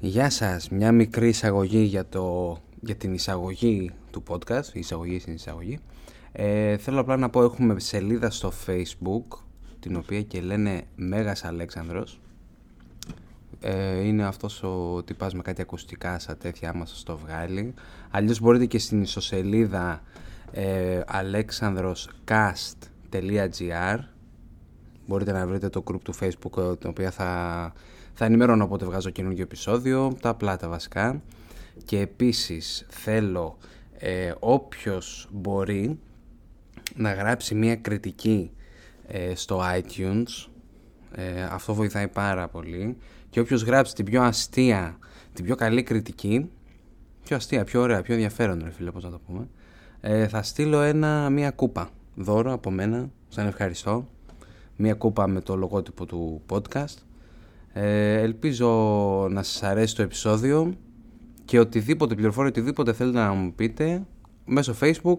Γεια σας, μια μικρή εισαγωγή για, το, για την εισαγωγή του podcast, η εισαγωγή στην εισαγωγή. Ε, θέλω απλά να πω έχουμε σελίδα στο facebook, την οποία και λένε Μέγας Αλέξανδρος. Ε, είναι αυτός ο τυπάς με κάτι ακουστικά σαν τέτοια άμα σας το βγάλει. Αλλιώς μπορείτε και στην ισοσελίδα ε, alexandroscast.gr Μπορείτε να βρείτε το group του facebook το οποίο θα θα ενημερώνω όποτε βγάζω καινούργιο επεισόδιο, τα πλάτα βασικά. Και επίσης θέλω ε, όποιος μπορεί να γράψει μια κριτική ε, στο iTunes. Ε, αυτό βοηθάει πάρα πολύ. Και όποιος γράψει την πιο αστεία, την πιο καλή κριτική, πιο αστεία, πιο ωραία, πιο ενδιαφέρον ρε φίλε, πώς να το πούμε, ε, θα στείλω ένα, μια κούπα δώρο από μένα, σαν ευχαριστώ. Μια κούπα με το λογότυπο του podcast ε, ελπίζω να σας αρέσει το επεισόδιο και οτιδήποτε πληροφόριο, οτιδήποτε θέλετε να μου πείτε μέσω facebook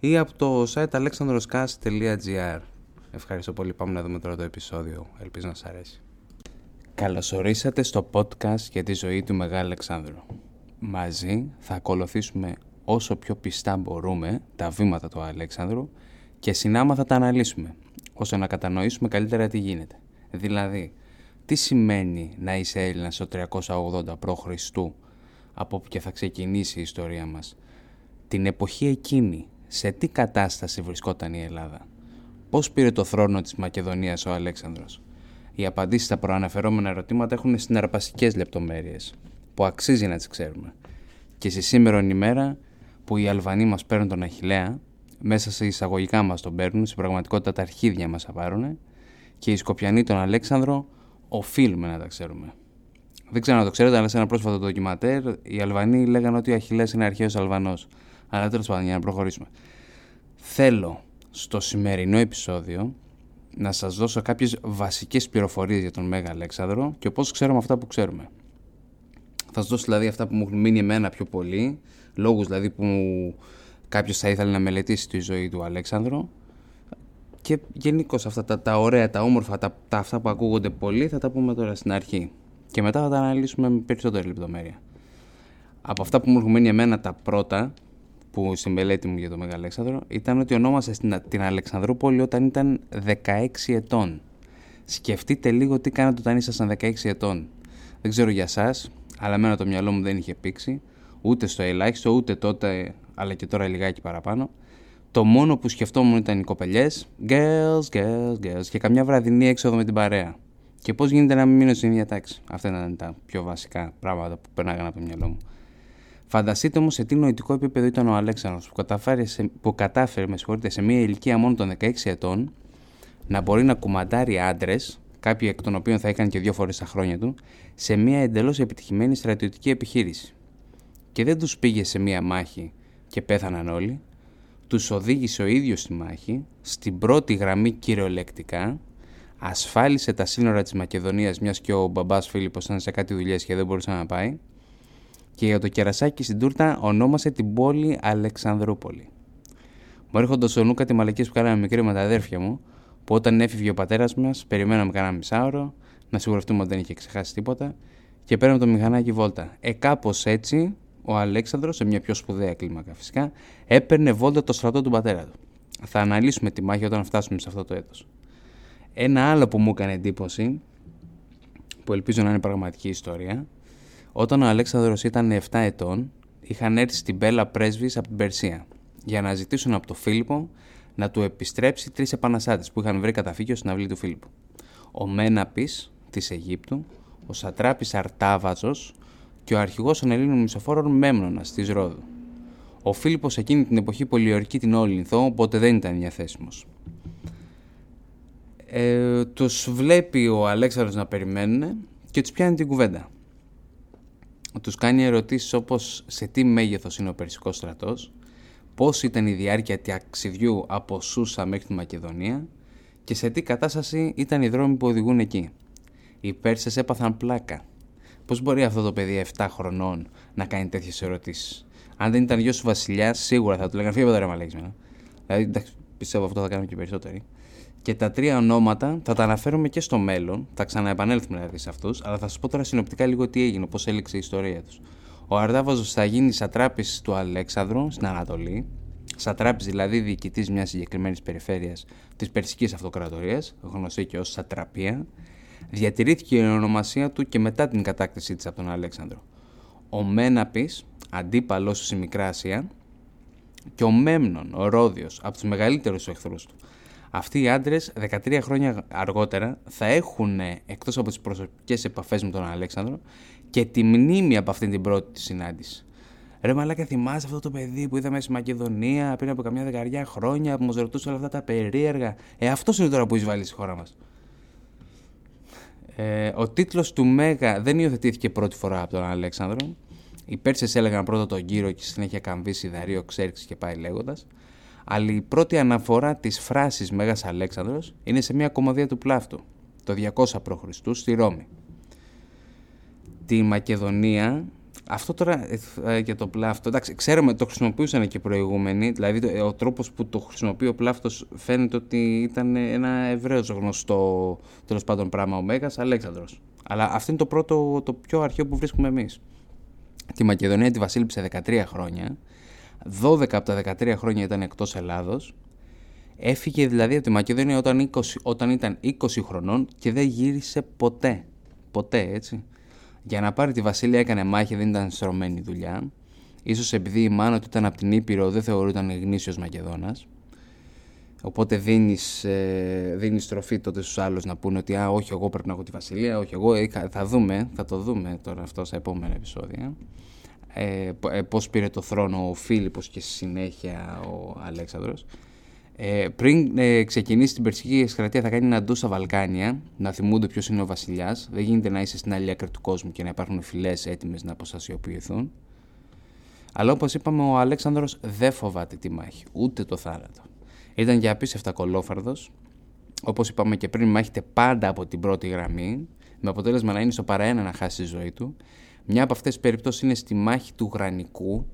ή από το site alexandroscast.gr Ευχαριστώ πολύ. Πάμε να δούμε τώρα το επεισόδιο. Ελπίζω να σας αρέσει. Καλωσορίσατε στο podcast για τη ζωή του Μεγάλου Αλεξάνδρου. Μαζί θα ακολουθήσουμε όσο πιο πιστά μπορούμε τα βήματα του Αλέξανδρου και συνάμα θα τα αναλύσουμε, ώστε να κατανοήσουμε καλύτερα τι γίνεται. Δηλαδή, τι σημαίνει να είσαι Έλληνας το 380 π.Χ. από όπου και θα ξεκινήσει η ιστορία μας; Την εποχή εκείνη, σε τι κατάσταση βρισκόταν η Ελλάδα; Πώς πήρε το θρόνο της Μακεδονίας ο Αλέξανδρος; Οι απαντήσεις στα προαναφερόμενα ερωτήματα έχουν συναρπαστικές λεπτομέρειες, που αξίζει να τις ξέρουμε. Και στη σήμερα ημέρα που οι Αλβανοί μας παίρνουν τον Αχιλέα, μέσα σε εισαγωγικά μας τον παίρνουν, στην πραγματικότητα τα αρχίδια μας θα πάρουν, και οι Σκοπιανοί τον Αλέξανδρο οφείλουμε να τα ξέρουμε. Δεν ξέρω αν το ξέρετε, αλλά σε ένα πρόσφατο ντοκιματέρ οι Αλβανοί λέγανε ότι ο Αχιλές είναι αρχαίος Αλβανός. Αλλά τέλος πάντων, για να προχωρήσουμε. Θέλω στο σημερινό επεισόδιο να σας δώσω κάποιες βασικές πληροφορίες για τον Μέγα Αλέξανδρο και πώς ξέρουμε αυτά που ξέρουμε. Θα σας δώσω δηλαδή αυτά που μου έχουν μείνει εμένα πιο πολύ, λόγους δηλαδή που κάποιος θα ήθελε να μελετήσει τη ζωή του Αλέξανδρο και γενικώς αυτά τα, τα ωραία, τα όμορφα, τα, τα, αυτά που ακούγονται πολύ θα τα πούμε τώρα στην αρχή. Και μετά θα τα αναλύσουμε με περισσότερη λεπτομέρεια. Από αυτά που μου έχουν μείνει εμένα τα πρώτα, που στην μελέτη μου για το Μέγα Αλέξανδρο, ήταν ότι ονόμασε στην, την Αλεξανδρούπολη όταν ήταν 16 ετών. Σκεφτείτε λίγο τι κάνατε όταν ήσασταν 16 ετών. Δεν ξέρω για εσά, αλλά εμένα το μυαλό μου δεν είχε πήξει, ούτε στο ελάχιστο, ούτε τότε, αλλά και τώρα λιγάκι παραπάνω το μόνο που σκεφτόμουν ήταν οι κοπελιές. Girls, girls, girls. Και καμιά βραδινή έξοδο με την παρέα. Και πώς γίνεται να μην μείνω στην ίδια τάξη. Αυτά ήταν τα πιο βασικά πράγματα που περνάγαν από το μυαλό μου. Φανταστείτε όμως σε τι νοητικό επίπεδο ήταν ο Αλέξανδρος που κατάφερε, σε, που κατάφερε με σε μια ηλικία μόνο των 16 ετών να μπορεί να κουμαντάρει άντρες, κάποιοι εκ των οποίων θα έκανε και δύο φορές τα χρόνια του, σε μια εντελώς επιτυχημένη στρατιωτική επιχείρηση. Και δεν τους πήγε σε μια μάχη και πέθαναν όλοι, τους οδήγησε ο ίδιος στη μάχη, στην πρώτη γραμμή κυριολεκτικά, ασφάλισε τα σύνορα της Μακεδονίας μιας και ο μπαμπάς Φίλιππος ήταν σε κάτι δουλειές και δεν μπορούσε να πάει και για το κερασάκι στην τούρτα ονόμασε την πόλη Αλεξανδρούπολη. Μου έρχονται στο νου κάτι μαλακίες που κάναμε μικρή με τα αδέρφια μου, που όταν έφυγε ο πατέρας μας, περιμέναμε κανένα μισάωρο, να σιγουρευτούμε ότι δεν είχε ξεχάσει τίποτα, και παίρναμε το μηχανάκι βόλτα. Ε, κάπως έτσι ο Αλέξανδρος, σε μια πιο σπουδαία κλίμακα φυσικά, έπαιρνε βόλτα το στρατό του πατέρα του. Θα αναλύσουμε τη μάχη όταν φτάσουμε σε αυτό το έτος. Ένα άλλο που μου έκανε εντύπωση, που ελπίζω να είναι πραγματική ιστορία, όταν ο Αλέξανδρος ήταν 7 ετών, είχαν έρθει στην Μπέλα πρέσβης από την Περσία για να ζητήσουν από τον Φίλιππο να του επιστρέψει τρεις επαναστάτες που είχαν βρει καταφύγιο στην αυλή του Φίλιππου. Ο Μέναπης της Αιγύπτου, ο Σατράπης Αρτάβαζος και ο αρχηγός των Ελλήνων Μισοφόρων Μέμνονα της Ρόδου. Ο Φίλιππος εκείνη την εποχή πολιορκεί την όλη Λινθό, οπότε δεν ήταν διαθέσιμος. Ε, τους βλέπει ο Αλέξανδρος να περιμένουν και τους πιάνει την κουβέντα. Τους κάνει ερωτήσεις όπως σε τι μέγεθος είναι ο Περσικός στρατός, πώς ήταν η διάρκεια ταξιδιού από Σούσα μέχρι τη Μακεδονία και σε τι κατάσταση ήταν οι δρόμοι που οδηγούν εκεί. Οι Πέρσες έπαθαν πλάκα Πώς μπορεί αυτό το παιδί 7 χρονών να κάνει τέτοιες ερωτήσεις; Αν δεν ήταν γιος του Βασιλιάς, σίγουρα θα του λέγανε φύγε από τα ρέμα Δηλαδή, εντάξει, πιστεύω αυτό θα κάνουμε και περισσότεροι. Και τα τρία ονόματα θα τα αναφέρουμε και στο μέλλον, θα ξαναεπανέλθουμε δηλαδή σε αυτούς, αλλά θα σα πω τώρα συνοπτικά λίγο τι έγινε, πώς έληξε η ιστορία τους. Ο Αρδάβαζο θα γίνει σατράπη του Αλέξανδρου στην Ανατολή, σατράπη δηλαδή διοικητής μιας συγκεκριμένης περιφέρειας της Περσικής Αυτοκρατορίας, γνωστή και ως Σατραπία. Διατηρήθηκε η ονομασία του και μετά την κατάκτησή της από τον Αλέξανδρο. Ο Μέναπης, αντίπαλο του στη Μικρά Ασία, και ο Μέμνον, ο Ρόδιος, από τους μεγαλύτερους εχθρούς του. Αυτοί οι άντρες 13 χρόνια αργότερα θα έχουν εκτός από τις προσωπικές επαφές με τον Αλέξανδρο και τη μνήμη από αυτή την πρώτη της συνάντησης. Ρε μαλάκα θυμάσαι αυτό το παιδί που είδαμε στη Μακεδονία πριν από καμιά δεκαριά χρόνια που μας ρωτούσε όλα αυτά τα περίεργα; Ε, αυτός είναι τώρα που έχει βάλει στη χώρα μας. Ε, ο τίτλος του Μέγα δεν υιοθετήθηκε πρώτη φορά από τον Αλέξανδρο. Οι Πέρσες έλεγαν πρώτα τον κύριο και συνέχεια καμβίσει δαρείο ξέρξης και πάει λέγοντας. Αλλά η πρώτη αναφορά της φράσης Μέγας Αλέξανδρος είναι σε μια κομμωδία του Πλάφτου, το 200 π.Χ. στη Ρώμη. Τη Μακεδονία, αυτό τώρα ε, για το Πλάφτο, εντάξει, ξέρουμε το χρησιμοποιούσαν και προηγούμενοι, δηλαδή ο τρόπος που το χρησιμοποιεί ο Πλάφτος φαίνεται ότι ήταν ένα ευρέως γνωστό τέλος πάντων πράγμα ο Μέγας Αλέξανδρος. Αλλά αυτό είναι το πρώτο, το πιο αρχαίο που βρίσκουμε εμείς τη Μακεδονία τη βασίλειψε 13 χρόνια. 12 από τα 13 χρόνια ήταν εκτός Ελλάδος. Έφυγε δηλαδή από τη Μακεδονία όταν, 20, όταν ήταν 20 χρονών και δεν γύρισε ποτέ. Ποτέ έτσι. Για να πάρει τη βασίλεια έκανε μάχη, δεν ήταν στρωμένη δουλειά. Ίσως επειδή η μάνα του ήταν από την Ήπειρο δεν θεωρούταν γνήσιος Μακεδόνας. Οπότε δίνεις, ε, δίνεις τροφή τότε στους άλλους να πούνε ότι α, όχι εγώ πρέπει να έχω τη βασιλεία, όχι εγώ, ε, θα δούμε, θα το δούμε τώρα αυτό στα επόμενα επεισόδια. Ε, ε, πώς πήρε το θρόνο ο Φίλιππος και στη συνέχεια ο Αλέξανδρος. Ε, πριν ε, ξεκινήσει την Περσική Εκστρατεία θα κάνει ένα ντου στα Βαλκάνια, να θυμούνται ποιος είναι ο βασιλιάς. Δεν γίνεται να είσαι στην άλλη άκρη του κόσμου και να υπάρχουν φυλές έτοιμες να αποστασιοποιηθούν. Αλλά όπως είπαμε ο Αλέξανδρος δεν φοβάται τη μάχη, ούτε το θάνατο. Ήταν και απίστευτα κολόφαρδος. Όπως είπαμε και πριν, μάχεται πάντα από την πρώτη γραμμή, με αποτέλεσμα να είναι στο παραένα να χάσει τη ζωή του. Μια από αυτές τις περιπτώσεις είναι στη μάχη του Γρανικού,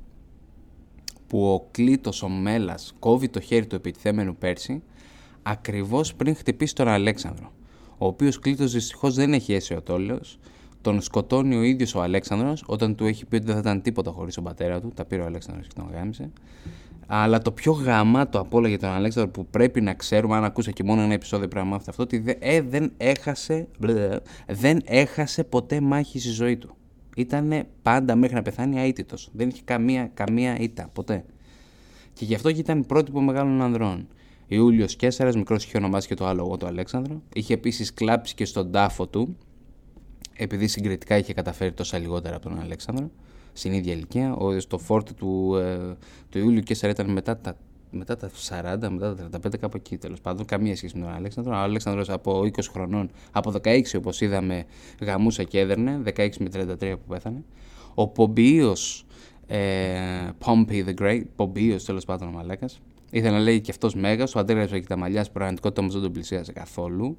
που ο Κλήτος ο Μέλας κόβει το χέρι του επιτιθέμενου Πέρση, ακριβώς πριν χτυπήσει τον Αλέξανδρο. Ο οποίος Κλήτος δυστυχώς δεν έχει αίσιο τόλο, τον σκοτώνει ο ίδιος ο Αλέξανδρος όταν του έχει πει ότι δεν θα ήταν τίποτα χωρίς τον πατέρα του. Τα πήρε ο Αλέξανδρος και τον γάμισε. Αλλά το πιο γαμάτο από όλα για τον Αλέξανδρο που πρέπει να ξέρουμε, αν ακούσα και μόνο ένα επεισόδιο πρέπει να μάθετε αυτό, ότι ε, δεν, έχασε, δεν έχασε ποτέ μάχη στη ζωή του. Ήταν πάντα μέχρι να πεθάνει αίτητος. Δεν είχε καμία, καμία ήττα, ποτέ. Και γι' αυτό και ήταν πρότυπο μεγάλων ανδρών. Ιούλιος Κέσσαρα, μικρός είχε ονομάσει και το άλογο του Αλέξανδρο. Είχε επίσης κλάψει και στον τάφο του, επειδή συγκριτικά είχε καταφέρει τόσα λιγότερα από τον Αλέξανδρο στην ίδια ηλικία. Ο, στο φόρτι του, ε, του Ιούλιου Κέσσαρα ήταν μετά τα, μετά τα 40, μετά τα 35, κάπου εκεί τέλος πάντων. Καμία σχέση με τον Αλέξανδρο. Ο Αλέξανδρος από 20 χρονών, από 16 όπως είδαμε, γαμούσα και έδερνε, 16 με 33 που πέθανε. Ο Πομπίος, ε, Pompey the Great, Πομπίος τέλος πάντων ο Μαλάκας, ήθελε να λέει και αυτός μέγας, ο αντέγραψε και τα μαλλιά, πραγματικότητα όμως δεν τον πλησίαζε καθόλου.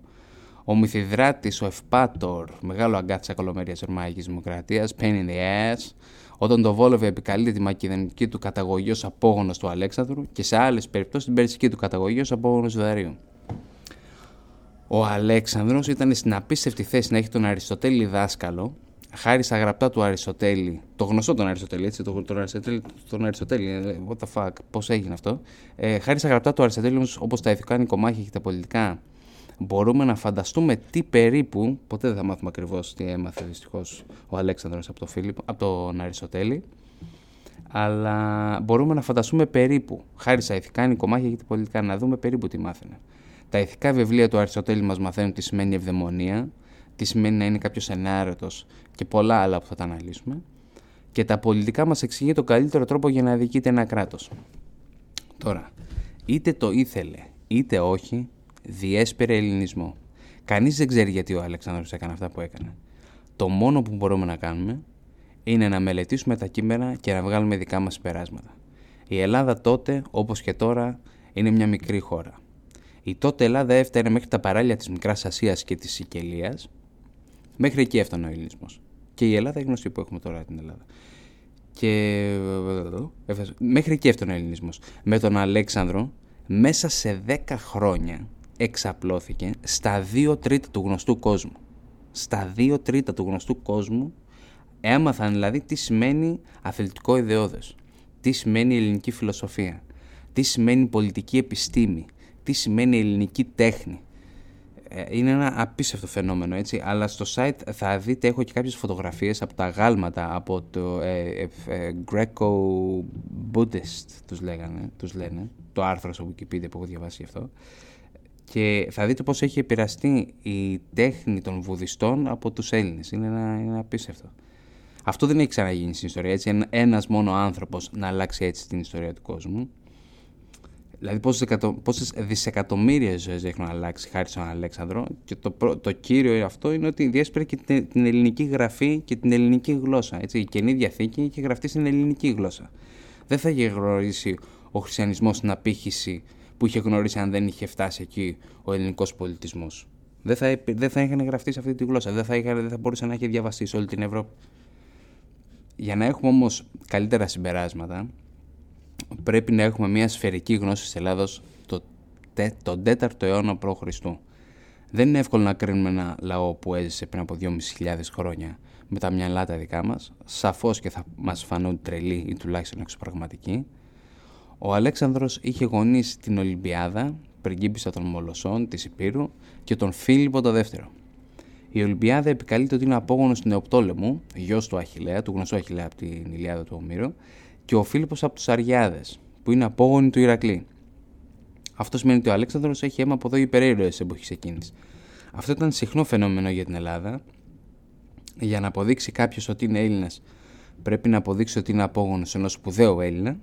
Ο Μυθιδράτης, ο Ευπάτορ, μεγάλο αγκάθι της ακολομέρειας Ρωμαϊκή Δημοκρατίας, pain in the ass, όταν το Βόλοβε επικαλείται τη μακεδονική του καταγωγή ως απόγονος του Αλέξανδρου και σε άλλες περιπτώσεις την περσική του καταγωγή ως απόγονος του Δαρίου. Ο Αλέξανδρος ήταν στην απίστευτη θέση να έχει τον Αριστοτέλη δάσκαλο, χάρη στα γραπτά του Αριστοτέλη, το γνωστό τον Αριστοτέλη, έτσι, τον, τον Αριστοτέλη, τον Αριστοτέλη, ε, what the fuck, πώς έγινε αυτό, ε, χάρη στα γραπτά του Αριστοτέλη όμως όπως τα ηθικά κομμάτια και τα πολιτικά μπορούμε να φανταστούμε τι περίπου, ποτέ δεν θα μάθουμε ακριβώς τι έμαθε δυστυχώς ο Αλέξανδρος από, το Φίλιπ, από τον Αριστοτέλη, αλλά μπορούμε να φανταστούμε περίπου, χάρη στα ηθικά νοικομάχια και τα πολιτικά, να δούμε περίπου τι μάθαινε. Τα ηθικά βιβλία του Αριστοτέλη μας μαθαίνουν τι σημαίνει ευδαιμονία, τι σημαίνει να είναι κάποιος ενάρετος και πολλά άλλα που θα τα αναλύσουμε. Και τα πολιτικά μας εξηγεί τον καλύτερο τρόπο για να αδικείται ένα κράτος. Τώρα, είτε το ήθελε είτε όχι, διέσπερε ελληνισμό. Κανεί δεν ξέρει γιατί ο Αλεξάνδρος έκανε αυτά που έκανε. Το μόνο που μπορούμε να κάνουμε είναι να μελετήσουμε τα κείμενα και να βγάλουμε δικά μα περάσματα. Η Ελλάδα τότε, όπω και τώρα, είναι μια μικρή χώρα. Η τότε Ελλάδα έφτανε μέχρι τα παράλια τη Μικρά Ασία και τη Σικελία. Μέχρι εκεί έφτανε ο ελληνισμό. Και η Ελλάδα είναι γνωστή που έχουμε τώρα την Ελλάδα. Και μέχρι εκεί έφτανε ο ελληνισμό. Με τον Αλέξανδρο, μέσα σε 10 χρόνια εξαπλώθηκε στα δύο τρίτα του γνωστού κόσμου. Στα δύο τρίτα του γνωστού κόσμου έμαθαν δηλαδή τι σημαίνει αθλητικό ιδεώδες, τι σημαίνει ελληνική φιλοσοφία, τι σημαίνει πολιτική επιστήμη, τι σημαίνει ελληνική τέχνη. Ε, είναι ένα απίστευτο φαινόμενο, έτσι. Αλλά στο site θα δείτε, έχω και κάποιες φωτογραφίες από τα γάλματα, από το ε, ε, ε Greco-Buddhist, τους, λέγανε, τους λένε, το άρθρο στο Wikipedia που έχω διαβάσει γι' αυτό. Και θα δείτε πώς έχει επηρεαστεί η τέχνη των βουδιστών από τους Έλληνες. Είναι ένα, είναι απίστευτο. Αυτό δεν έχει ξαναγίνει στην ιστορία, έτσι. Ένας μόνο άνθρωπος να αλλάξει έτσι την ιστορία του κόσμου. Δηλαδή πόσες, δισεκατομμύρια ζωές έχουν αλλάξει χάρη στον Αλέξανδρο και το, το κύριο αυτό είναι ότι διέσπερε και την, ελληνική γραφή και την ελληνική γλώσσα. Έτσι. Η Καινή Διαθήκη είχε γραφτεί στην ελληνική γλώσσα. Δεν θα είχε γνωρίσει ο χριστιανισμός την απήχηση που είχε γνωρίσει αν δεν είχε φτάσει εκεί ο ελληνικός πολιτισμός. Δεν θα, δεν θα είχαν γραφτεί σε αυτή τη γλώσσα, δεν θα, είχαν, δεν θα μπορούσε να έχει διαβαστεί σε όλη την Ευρώπη. Για να έχουμε όμως καλύτερα συμπεράσματα, πρέπει να έχουμε μια σφαιρική γνώση της Ελλάδος το, τον 4ο αιώνα π.Χ. Δεν είναι εύκολο να κρίνουμε ένα λαό που έζησε πριν από 2.500 χρόνια με τα μυαλά τα δικά μας. Σαφώς και θα μας φανούν τρελοί ή τουλάχιστον εξωπραγματικοί. Ο Αλέξανδρος είχε γονείς την Ολυμπιάδα, πριγκίπισσα των Μολοσσών, της Υπήρου και τον Φίλιππο το δεύτερο. Η Ολυμπιάδα επικαλείται ότι είναι απόγονος του Νεοπτόλεμου, γιος του Αχιλέα, του γνωστού Αχιλέα από την Ηλιάδα του Ομήρου, και ο Φίλιππος από τους Αριάδες, που είναι απόγονοι του Ηρακλή. Αυτό σημαίνει ότι ο Αλέξανδρος έχει αίμα από εδώ υπερήρωε τη εποχή εκείνης. Αυτό ήταν συχνό φαινόμενο για την Ελλάδα. Για να αποδείξει κάποιος ότι είναι Έλληνας, πρέπει να αποδείξει ότι είναι απόγονος ενός σπουδαίου Έλληνα.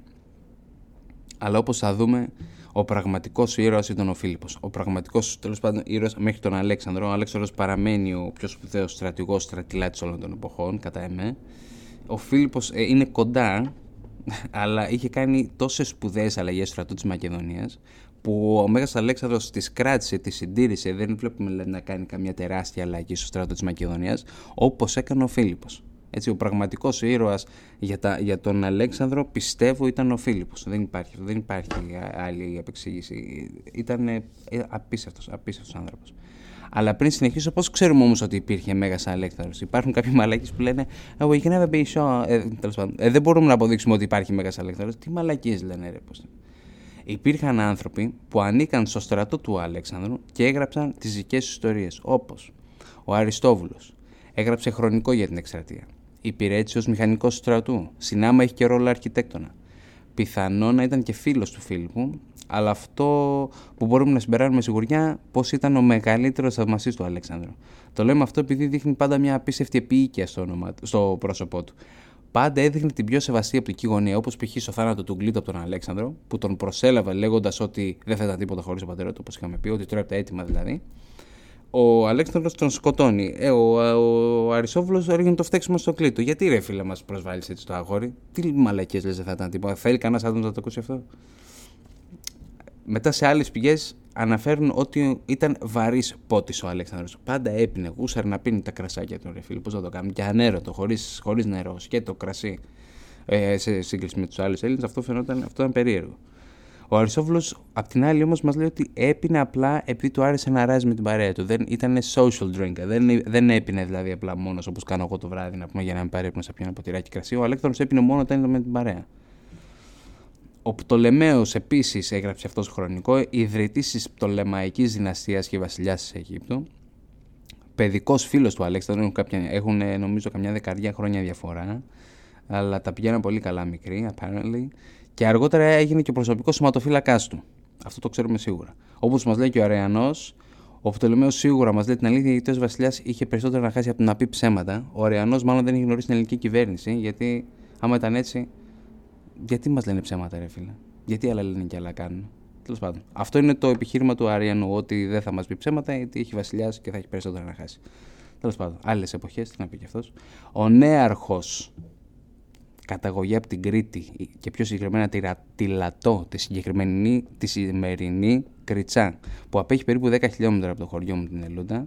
Αλλά όπως θα δούμε, ο πραγματικός ήρωας ήταν ο Φίλιππος. Ο πραγματικός τέλος πάντων ήρωας μέχρι τον Αλέξανδρο. Ο Αλέξανδρος παραμένει ο πιο σπουδαίος στρατηγός στρατηλάτης όλων των εποχών, κατά εμέ. Ο Φίλιππος ε, είναι κοντά αλλά είχε κάνει τόσες σπουδαίες αλλαγές στο στρατό της Μακεδονίας που ο Μέγας Αλέξανδρος τις κράτησε, τις συντήρησε. Δεν βλέπουμε να κάνει καμιά τεράστια αλλαγή στο στρατό της Μακεδονίας όπως έκανε ο Φίλιππος. Έτσι, ο πραγματικός ήρωας για, για τον Αλέξανδρο πιστεύω ήταν ο Φίλιππος. Δεν υπάρχει, δεν υπάρχει άλλη επεξήγηση. Ήταν ε, απίστευτος άνθρωπος. Αλλά πριν συνεχίσω, πώς ξέρουμε όμως ότι υπήρχε Μέγας Αλέξανδρος; Υπάρχουν κάποιοι μαλακίε που λένε Oh, we can have a big show. Ε, πάντων, ε, δεν μπορούμε να αποδείξουμε ότι υπάρχει Μέγας Αλέξανδρος. Τι μαλακίες λένε, ρε, πώς. Υπήρχαν άνθρωποι που ανήκαν στο στρατό του Αλέξανδρου και έγραψαν τις δικές τους ιστορίες. Όπως ο Αριστόβουλος. Έγραψε χρονικό για την εκστρατεία. Υπηρέτησε ως μηχανικός στρατού. Συνάμα έχει και ρόλο αρχιτέκτονα. Πιθανό να ήταν και φίλος του Φίλιππου αλλά αυτό που μπορούμε να συμπεράνουμε σιγουριά πώς ήταν ο μεγαλύτερος θαυμαστής του Αλέξανδρου. Το λέμε αυτό επειδή δείχνει πάντα μια απίστευτη επίοικια στο, όνομα, στο πρόσωπό του. Πάντα έδειχνε την πιο σεβαστή οπτική γωνία, όπως π.χ. στο θάνατο του Γκλίτο από τον Αλέξανδρο, που τον προσέλαβε λέγοντας ότι δεν θα ήταν τίποτα χωρίς τον πατέρα του, όπως είχαμε πει, ότι τώρα από τα έτοιμα δηλαδή. Ο Αλέξανδρος τον σκοτώνει. Ε, ο, ο Αρισόβουλος έργαινε το φταίξιμο στο κλίτο. Γιατί ρε φίλε μας προσβάλλεις έτσι το αγόρι, τι μαλακίες λες δεν θα ήταν τίποτα. Θέλει κανένας άτομος να το ακούσει αυτό; Μετά σε άλλες πηγές αναφέρουν ότι ήταν βαρύς πότης ο Αλέξανδρος. Πάντα έπινε, γούσαρ να πίνει τα κρασάκια του ρε φίλε, πώς θα το κάνει. Και ανέρωτο, χωρίς, χωρίς νερό, σκέτο κρασί. Ε, σε σύγκριση με τους άλλους Έλληνες, αυτό φαινόταν, αυτό ήταν περίεργο. Ο Αριστόβουλο, απ' την άλλη, όμως, μας λέει ότι έπινε απλά επειδή του άρεσε να ράζει με την παρέα του. Δεν ήταν social drinker. Δεν, δεν έπινε δηλαδή απλά μόνος όπως κάνω εγώ το βράδυ να πούμε για να μην παρέπνω σε πιάνω ποτηράκι κρασί. Ο Αλέκτορο έπινε μόνο όταν ήταν με την παρέα. Ο Πτολεμαίος επίσης έγραψε αυτός χρονικό, ιδρυτής της Πτολεμαϊκής δυναστείας και βασιλιάς της Αιγύπτου. Παιδικός φίλος του Αλέξανδρου, έχουν, κάποια, έχουν νομίζω καμιά δεκαριά χρόνια διαφορά, αλλά τα πηγαίνουν πολύ καλά μικρή, apparently. Και αργότερα έγινε και ο προσωπικός σωματοφύλακάς του. Αυτό το ξέρουμε σίγουρα. Όπως μας λέει και ο Αρεανός, ο Πτολεμαίο σίγουρα μας λέει την αλήθεια γιατί ο Βασιλιάς είχε περισσότερο να χάσει από το να πει ψέματα. Ο Αρεανός μάλλον δεν είχε γνωρίσει την ελληνική κυβέρνηση, γιατί άμα ήταν έτσι γιατί μας λένε ψέματα, ρε φίλε; Γιατί άλλα λένε και άλλα κάνουν; Τέλος πάντων. Αυτό είναι το επιχείρημα του Αριανού, ότι δεν θα μας πει ψέματα, γιατί έχει βασιλιάς και θα έχει περισσότερα να χάσει. Τέλος πάντων. Άλλες εποχές, τι να πει και αυτός. Ο νέαρχος καταγωγή από την Κρήτη και πιο συγκεκριμένα τη Λατό, τη συγκεκριμένη, τη σημερινή Κριτσά, που απέχει περίπου 10 χιλιόμετρα από το χωριό μου την Ελούντα.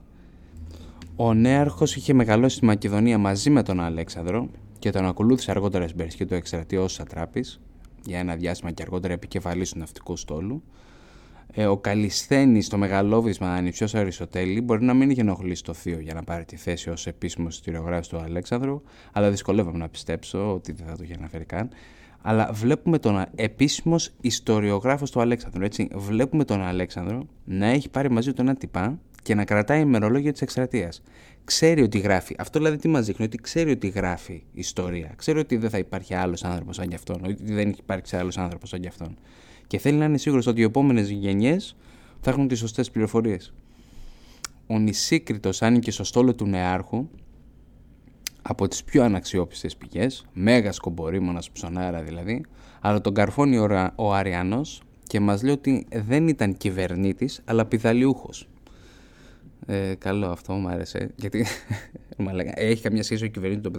Ο νέαρχος είχε μεγαλώσει στη Μακεδονία μαζί με τον Αλέξανδρο και τον ακολούθησε αργότερα στην Περσική του εκστρατεία ως σατράπης για ένα διάστημα και αργότερα επικεφαλής του ναυτικού στόλου. Ε, ο Καλισθένης, το μεγαλόβισμα ανυψιό Αριστοτέλη, μπορεί να μην είχε ενοχλήσει το θείο για να πάρει τη θέση ως επίσημος ιστοριογράφος του Αλέξανδρου, αλλά δυσκολεύομαι να πιστέψω ότι δεν θα το είχε αναφέρει καν. Αλλά βλέπουμε τον επίσημος ιστοριογράφος του Αλέξανδρου. Έτσι. Βλέπουμε τον Αλέξανδρο να έχει πάρει μαζί του ένα τυπά και να κρατάει ημερολόγια της εκστρατείας. Ξέρει ότι γράφει. Αυτό δηλαδή τι μας δείχνει, ότι ξέρει ότι γράφει ιστορία. Ξέρει ότι δεν θα υπάρχει άλλος άνθρωπος σαν κι αυτόν, ότι δεν έχει υπάρξει άλλος άνθρωπος σαν κι αυτόν και θέλει να είναι σίγουρος ότι οι επόμενες γενιές θα έχουν τις σωστές πληροφορίες. Ο Νησίκριτος άνοιγε στο στόλο του νεάρχου από τις πιο αναξιόπιστες πηγές, μέγα κομπορήμονα ψωνάρα δηλαδή, αλλά τον καρφώνει ο Αριανός και μας λέει ότι δεν ήταν κυβερνήτης, αλλά πιδαλιούχος. Ε, καλό αυτό, μου άρεσε. Γιατί έχει καμία σχέση ο κυβερνήτη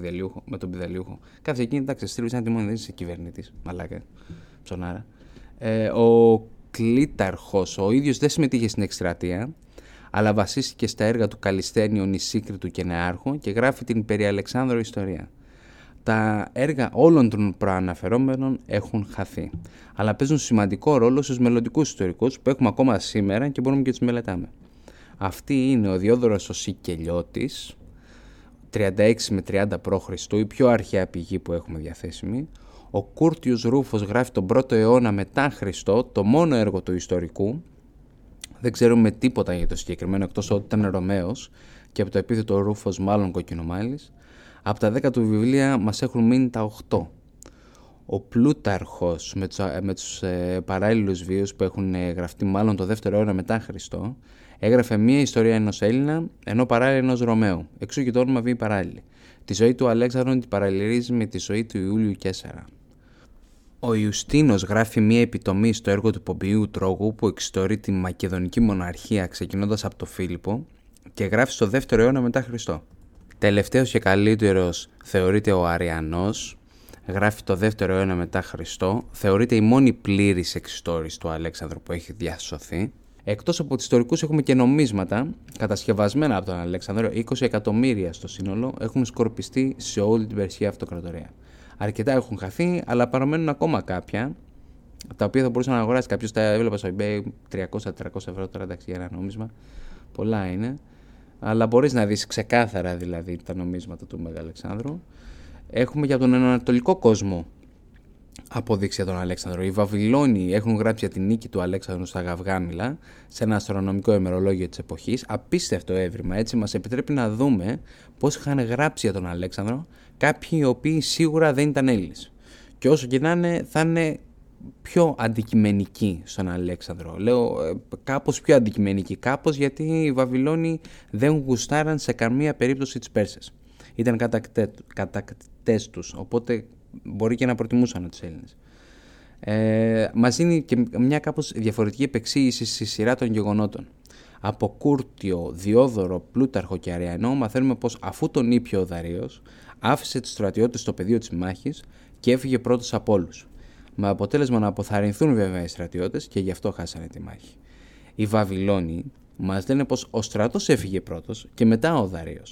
με τον πιδαλιούχο. Κάθε εκείνη, εντάξει, στείλει ένα τιμόνι, δεν είσαι κυβερνήτης. Μαλάκα. Ψωνάρα. Ε, ο Κλήταρχος ο ίδιος δεν συμμετείχε στην εκστρατεία αλλά βασίστηκε στα έργα του Καλιστένιου Νησίκριτου και Νεάρχου και γράφει την περί Αλεξάνδρου ιστορία. Τα έργα όλων των προαναφερόμενων έχουν χαθεί, αλλά παίζουν σημαντικό ρόλο στους μελλοντικούς ιστορικούς που έχουμε ακόμα σήμερα και μπορούμε και τους μελετάμε. Αυτή είναι ο Διόδωρος ο Σικελιώτης, 36 με 30 π.Χ. η πιο αρχαία πηγή που έχουμε διαθέσιμη, ο Κούρτιος Ρούφος γράφει τον πρώτο αιώνα μετά Χριστό, το μόνο έργο του ιστορικού. Δεν ξέρουμε τίποτα για το συγκεκριμένο εκτός ότι ήταν Ρωμαίος και από το επίθετο Ρούφος μάλλον κοκκινομάλης. Από τα 10 του βιβλία μας έχουν μείνει τα 8. Ο Πλούταρχος με τους, με τους ε, παράλληλους βίους που έχουν ε, γραφτεί μάλλον το δεύτερο αιώνα μετά Χριστό έγραφε μία ιστορία ενός Έλληνα ενώ παράλληλα ενός Ρωμαίου. Εξού και το όνομα βίη παράλληλη. Τη ζωή του Αλέξανδρου την παραλληλίζει με τη ζωή του Ιούλιου Κέσσαρα. Ο Ιουστίνος γράφει μία επιτομή στο έργο του Πομπιού Τρόγου που εξιστορεί τη Μακεδονική Μοναρχία ξεκινώντας από το Φίλιππο και γράφει στο δεύτερο αιώνα μετά Χριστό. Τελευταίος και καλύτερος θεωρείται ο Αριανός, γράφει το δεύτερο αιώνα μετά Χριστό, θεωρείται η μόνη πλήρης εξιστόρηση του Αλέξανδρου που έχει διασωθεί. Εκτός από τους ιστορικούς έχουμε και νομίσματα κατασκευασμένα από τον Αλέξανδρο, 20 εκατομμύρια στο σύνολο έχουν σκορπιστεί σε όλη την Περσία Αυτοκρατορία. Αρκετά έχουν χαθεί, αλλά παραμένουν ακόμα κάποια τα οποία θα μπορούσε να αγοράσει κάποιος. Τα έβλεπα στο eBay 300-400 ευρώ τώρα εντάξει για ένα νόμισμα. Πολλά είναι. Αλλά μπορείς να δεις ξεκάθαρα δηλαδή τα νομίσματα του Μεγάλου Αλεξάνδρου. Έχουμε για τον Ανατολικό κόσμο αποδείξει για τον Αλέξανδρο. Οι Βαβυλώνοι έχουν γράψει για την νίκη του Αλέξανδρου στα Γαυγάμιλα σε ένα αστρονομικό ημερολόγιο της εποχής. Απίστευτο έβριμα. Έτσι μας επιτρέπει να δούμε πώς είχαν γράψει για τον Αλέξανδρο κάποιοι οι οποίοι σίγουρα δεν ήταν Έλληνες. Και όσο και να είναι, θα είναι πιο αντικειμενικοί στον Αλέξανδρο. Λέω ε, κάπως πιο αντικειμενικοί, κάπως γιατί οι Βαβυλώνοι δεν γουστάραν σε καμία περίπτωση τις Πέρσες. Ήταν κατακτητές τους, οπότε μπορεί και να προτιμούσαν τους Έλληνες. Ε, μας δίνει και μια κάπως διαφορετική επεξήγηση στη σειρά των γεγονότων. Από Κούρτιο, Διόδωρο, Πλούταρχο και Αριανό μαθαίνουμε πως αφού τον ήπιο ο Δαρίος, άφησε του στρατιώτες στο πεδίο της μάχης και έφυγε πρώτος από όλους. Με αποτέλεσμα να αποθαρρυνθούν βέβαια οι στρατιώτες και γι' αυτό χάσανε τη μάχη. Οι Βαβυλώνοι μας λένε πως ο στρατός έφυγε πρώτος και μετά ο Δαρίο.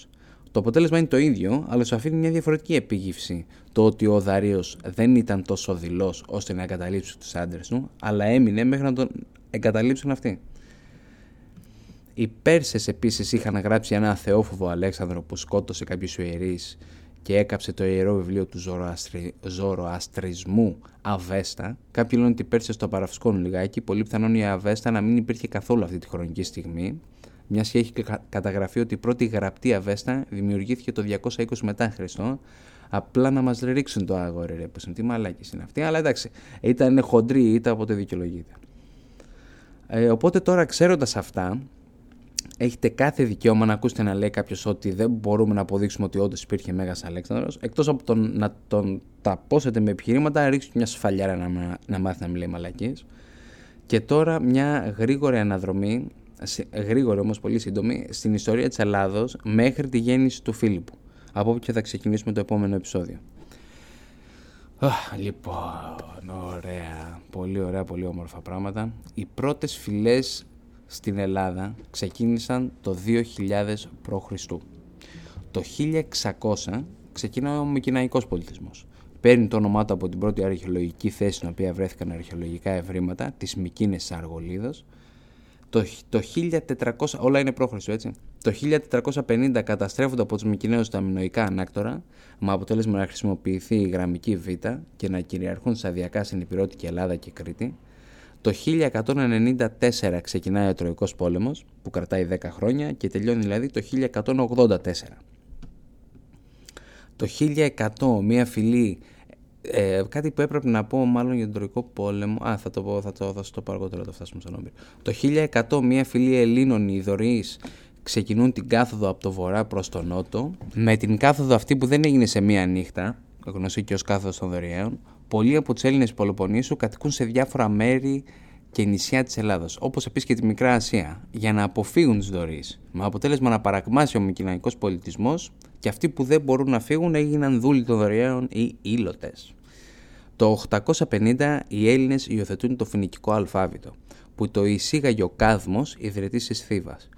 Το αποτέλεσμα είναι το ίδιο, αλλά σου αφήνει μια διαφορετική επίγυψη το ότι ο Δαρίο δεν ήταν τόσο δειλός ώστε να εγκαταλείψει τους άντρες του, αλλά έμεινε μέχρι να τον εγκαταλείψουν αυτοί. Οι Πέρσες επίσης είχαν γράψει ένα θεόφοβο Αλέξανδρο που σκότωσε κάποιους ιερείς και έκαψε το ιερό βιβλίο του Ζωροαστρι... Ζωροαστρισμού Αβέστα. Κάποιοι λένε ότι οι Πέρσες το παραφυσκώνουν λιγάκι. Πολύ πιθανόν η Αβέστα να μην υπήρχε καθόλου αυτή τη χρονική στιγμή. Μια και έχει καταγραφεί ότι η πρώτη γραπτή Αβέστα δημιουργήθηκε το 220 μετά Χριστό. Απλά να μας ρίξουν το άγορε, ρε. Πώ τι μαλάκι είναι αυτή. Αλλά εντάξει, ήταν χοντρή, ήταν οπότε δικαιολογείται. Ε, οπότε τώρα ξέροντας αυτά, έχετε κάθε δικαίωμα να ακούσετε να λέει κάποιος ότι δεν μπορούμε να αποδείξουμε ότι όντως υπήρχε Μέγας Αλέξανδρος, εκτός από τον, να τον ταπώσετε με επιχειρήματα, ρίξτε μια σφαλιάρα να, να μάθει να μιλάει μαλακίε. Και τώρα μια γρήγορη αναδρομή, γρήγορη όμως πολύ σύντομη, στην ιστορία της Ελλάδος μέχρι τη γέννηση του Φίλιππου. Από όπου και θα ξεκινήσουμε το επόμενο επεισόδιο. λοιπόν, ωραία. Πολύ ωραία, πολύ όμορφα πράγματα. Οι πρώτες φυλές στην Ελλάδα ξεκίνησαν το 2000 π.Χ. Το 1600 ξεκινά ο Μικυναϊκός πολιτισμός. Παίρνει το όνομά του από την πρώτη αρχαιολογική θέση στην οποία βρέθηκαν αρχαιολογικά ευρήματα, της Μικίνες Αργολίδος, Το, το 1400, όλα είναι πρόχρηστο έτσι. Το 1450 καταστρέφονται από τους Μικυναίους τα μινοϊκά ανάκτορα, με αποτέλεσμα να χρησιμοποιηθεί η γραμμική Β και να κυριαρχούν σταδιακά στην Υπηρώτη Ελλάδα και Κρήτη. Το 1194 ξεκινάει ο Τροϊκός πόλεμος που κρατάει 10 χρόνια και τελειώνει δηλαδή το 1184. Το 1100 μια φυλή, ε, κάτι που έπρεπε να πω μάλλον για τον Τροϊκό πόλεμο, α θα το πω, θα το, θα το πω αργότερα, το φτάσουμε στον Όμπειρο. Το 1100 μια φυλή Ελλήνων Ιδωρείς ξεκινούν την κάθοδο από το βορρά προς το νότο, με την κάθοδο αυτή που δεν έγινε σε μία νύχτα, γνωστή και ως κάθοδος των Δωριαίων, πολλοί από τους Έλληνες Πολοποννήσου κατοικούν σε διάφορα μέρη και νησιά της Ελλάδος, όπως επίσης και τη Μικρά Ασία, για να αποφύγουν τις δωρείς. Με αποτέλεσμα να παρακμάσει ο μικυναϊκό πολιτισμός και αυτοί που δεν μπορούν να φύγουν έγιναν δούλοι των δωρεαίων ή ήλωτες. Το 850 οι Έλληνες υιοθετούν το φοινικικό αλφάβητο, που το εισήγαγε ο Κάδμος, ιδρυτής της Θήβας.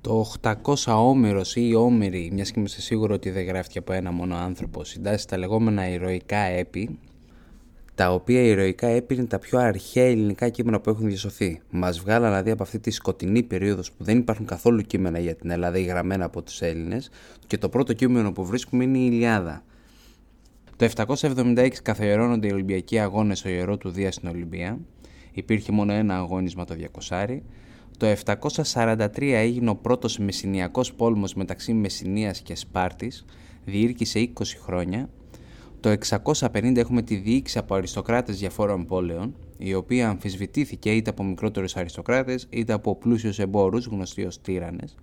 Το 800 Όμηρος ή Όμηρη, μιας και είμαστε σίγουροι ότι δεν γράφτηκε από ένα μόνο άνθρωπο, συντάσσει τα λεγόμενα ηρωικά έπι, τα οποία ηρωικά έπι είναι τα πιο αρχαία ελληνικά κείμενα που έχουν διασωθεί. Μας βγάλαν δηλαδή από αυτή τη σκοτεινή περίοδος που δεν υπάρχουν καθόλου κείμενα για την Ελλάδα ή γραμμένα από τους Έλληνες, και το πρώτο κείμενο που βρίσκουμε είναι η Ιλιάδα. Το 776 καθιερώνονται οι Ολυμπιακοί Αγώνες στο ιερό του Δία στην Ολυμπία. Υπήρχε μόνο ένα αγώνισμα το 200. Το 743 έγινε ο πρώτος Μεσσηνιακός πόλεμος μεταξύ Μεσσηνίας και Σπάρτης, διήρκησε 20 χρόνια. Το 650 έχουμε τη διοίκηση από αριστοκράτες διαφόρων πόλεων, η οποία αμφισβητήθηκε είτε από μικρότερους αριστοκράτες είτε από πλούσιους εμπόρους, γνωστοί ως τύρανες.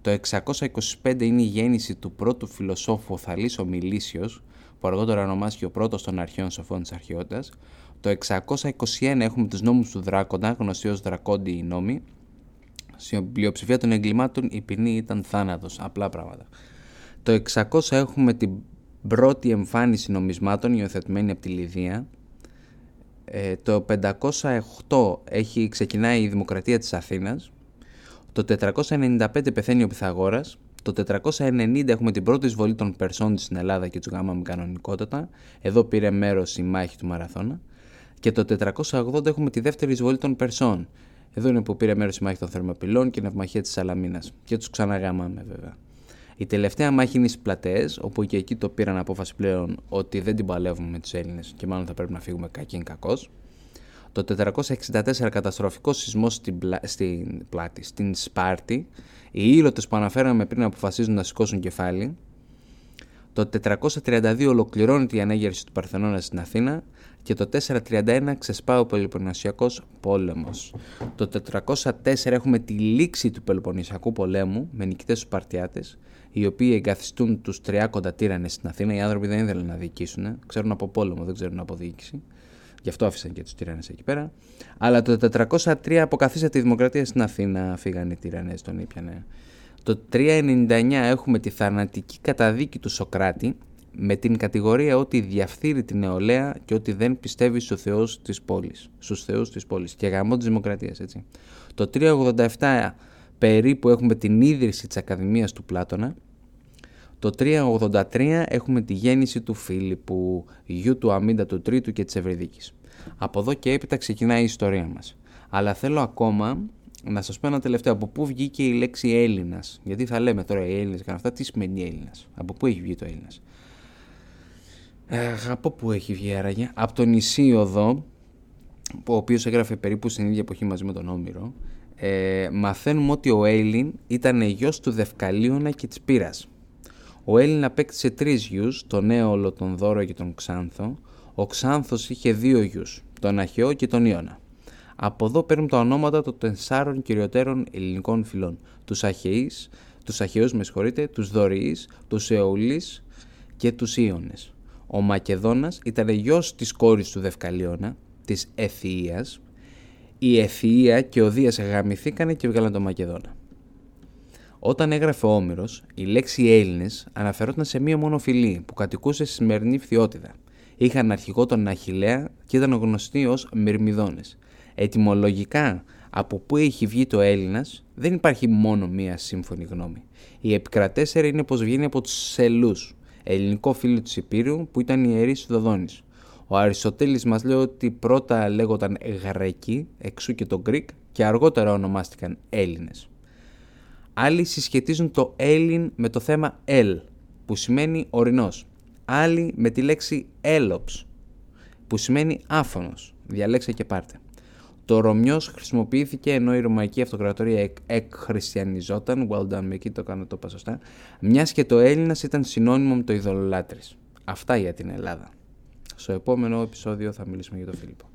Το 625 είναι η γέννηση του πρώτου φιλοσόφου Θαλής Ομιλήσιος, που αργότερα ονομάστηκε ο πρώτος των αρχαίων σοφών της αρχαιότητας. Το 621 έχουμε τους νόμους του Δράκοντα, γνωστοί ως Δρακόντιοι νόμοι, στην πλειοψηφία των εγκλημάτων η ποινή ήταν θάνατος, απλά πράγματα. Το 600 έχουμε την πρώτη εμφάνιση νομισμάτων υιοθετημένη από τη Λιδία. Ε, το 508 έχει, ξεκινάει η Δημοκρατία της Αθήνας. Το 495 πεθαίνει ο Πυθαγόρας. Το 490 έχουμε την πρώτη εισβολή των Περσών στην Ελλάδα και του γάμαμε κανονικότατα. Εδώ πήρε μέρος η μάχη του Μαραθώνα. Και το 480 έχουμε τη δεύτερη εισβολή των Περσών. Εδώ είναι που πήρε μέρος η μάχη των Θερμοπυλών και η ναυμαχία της Σαλαμίνας. Και τους ξαναγάμαμε βέβαια. Η τελευταία μάχη είναι στι πλατείε, όπου και εκεί το πήραν απόφαση πλέον ότι δεν την παλεύουμε με τους Έλληνες και μάλλον θα πρέπει να φύγουμε κακήν κακός. Το 464 καταστροφικό σεισμό στην, πλα... στην πλάτη, στην Σπάρτη. Οι ήλωτες που αναφέραμε πριν αποφασίζουν να σηκώσουν κεφάλι. Το 432 ολοκληρώνεται η ανέγερση του Παρθενώνα στην Αθήνα και το 431 ξεσπά ο Πελοποννησιακός πόλεμος. Το 404 έχουμε τη λήξη του Πελοποννησιακού πολέμου με νικητές τους Παρτιάτες, οι οποίοι εγκαθιστούν τους 30 τύρανες στην Αθήνα. Οι άνθρωποι δεν ήθελαν να διοικήσουν, ξέρουν από πόλεμο, δεν ξέρουν από διοίκηση. Γι' αυτό άφησαν και τους τύρανες εκεί πέρα. Αλλά το 403 αποκαθίσατε τη δημοκρατία στην Αθήνα, φύγαν οι τύρανες, τον ήπιανε. Το 399 έχουμε τη θανατική καταδίκη του Σοκράτη με την κατηγορία ότι διαφθείρει την νεολαία και ότι δεν πιστεύει στους θεούς της πόλης. Στους θεούς της πόλης και γαμό της δημοκρατίας, έτσι. Το 387 περίπου έχουμε την ίδρυση της Ακαδημίας του Πλάτωνα. Το 383 έχουμε τη γέννηση του Φίλιππου, γιου του Αμίντα του Τρίτου και της Ευρυδίκης. Από εδώ και έπειτα ξεκινάει η ιστορία μας. Αλλά θέλω ακόμα να σας πω ένα τελευταίο. Από πού βγήκε η λέξη Έλληνας; Γιατί θα λέμε τώρα οι Έλληνες και αυτά. Τι σημαίνει Έλληνας; Από πού έχει βγει το Έλληνας; Ε, από πού έχει βγει άραγε; Από τον Ισίωδο, ο οποίος έγραφε περίπου στην ίδια εποχή μαζί με τον Όμηρο, ε, μαθαίνουμε ότι ο Έλλην ήταν γιος του Δευκαλίωνα και της Πύρας. Ο Έλλην απέκτησε τρεις γιους, τον Έολο, τον Δώρο και τον Ξάνθο. Ο Ξάνθος είχε δύο γιους, τον Αχαιό και τον Ιώνα. Από εδώ παίρνουν τα ονόματα των τεσσάρων κυριωτέρων ελληνικών φυλών. Τους Αχαιείς, τους Αχαιούς με συγχωρείτε, τους Δωρείς, τους Αιωλείς και τους Ιώνες. Ο Μακεδόνας ήταν γιος της κόρης του Δευκαλίωνα, της Εθιίας. Η Εθία και ο Δίας γαμηθήκανε και βγάλαν τον Μακεδόνα. Όταν έγραφε ο Όμηρος, η λέξη Έλληνες αναφερόταν σε μία μόνο φυλή που κατοικούσε στη σημερινή Φθιώτιδα. Είχαν αρχηγό τον Αχιλέα και ήταν γνωστοί ως Μυρμιδόνες. Ετυμολογικά, από πού έχει βγει το Έλληνας, δεν υπάρχει μόνο μία σύμφωνη γνώμη. Η επικρατέσσερη είναι πως βγαίνει από τους Σελούς, ελληνικό φίλο του Υπήρου που ήταν ιερή Δοδόνης. Ο Αριστοτέλης μας λέει ότι πρώτα λέγονταν Γρεκοί, εξού και το Greek, και αργότερα ονομάστηκαν Έλληνες. Άλλοι συσχετίζουν το Έλλην με το θέμα «ελ», που σημαίνει ορεινός. Άλλοι με τη λέξη «έλοψ», που σημαίνει άφωνος. Διαλέξτε και πάρτε. Το Ρωμιός χρησιμοποιήθηκε ενώ η Ρωμαϊκή Αυτοκρατορία εκχριστιανιζόταν, well done Mickey, το κάνω το σωστά, μιας και το Έλληνας ήταν συνώνυμο με το ειδωλολάτρης. Αυτά για την Ελλάδα. Στο επόμενο επεισόδιο θα μιλήσουμε για τον Φίλιππο.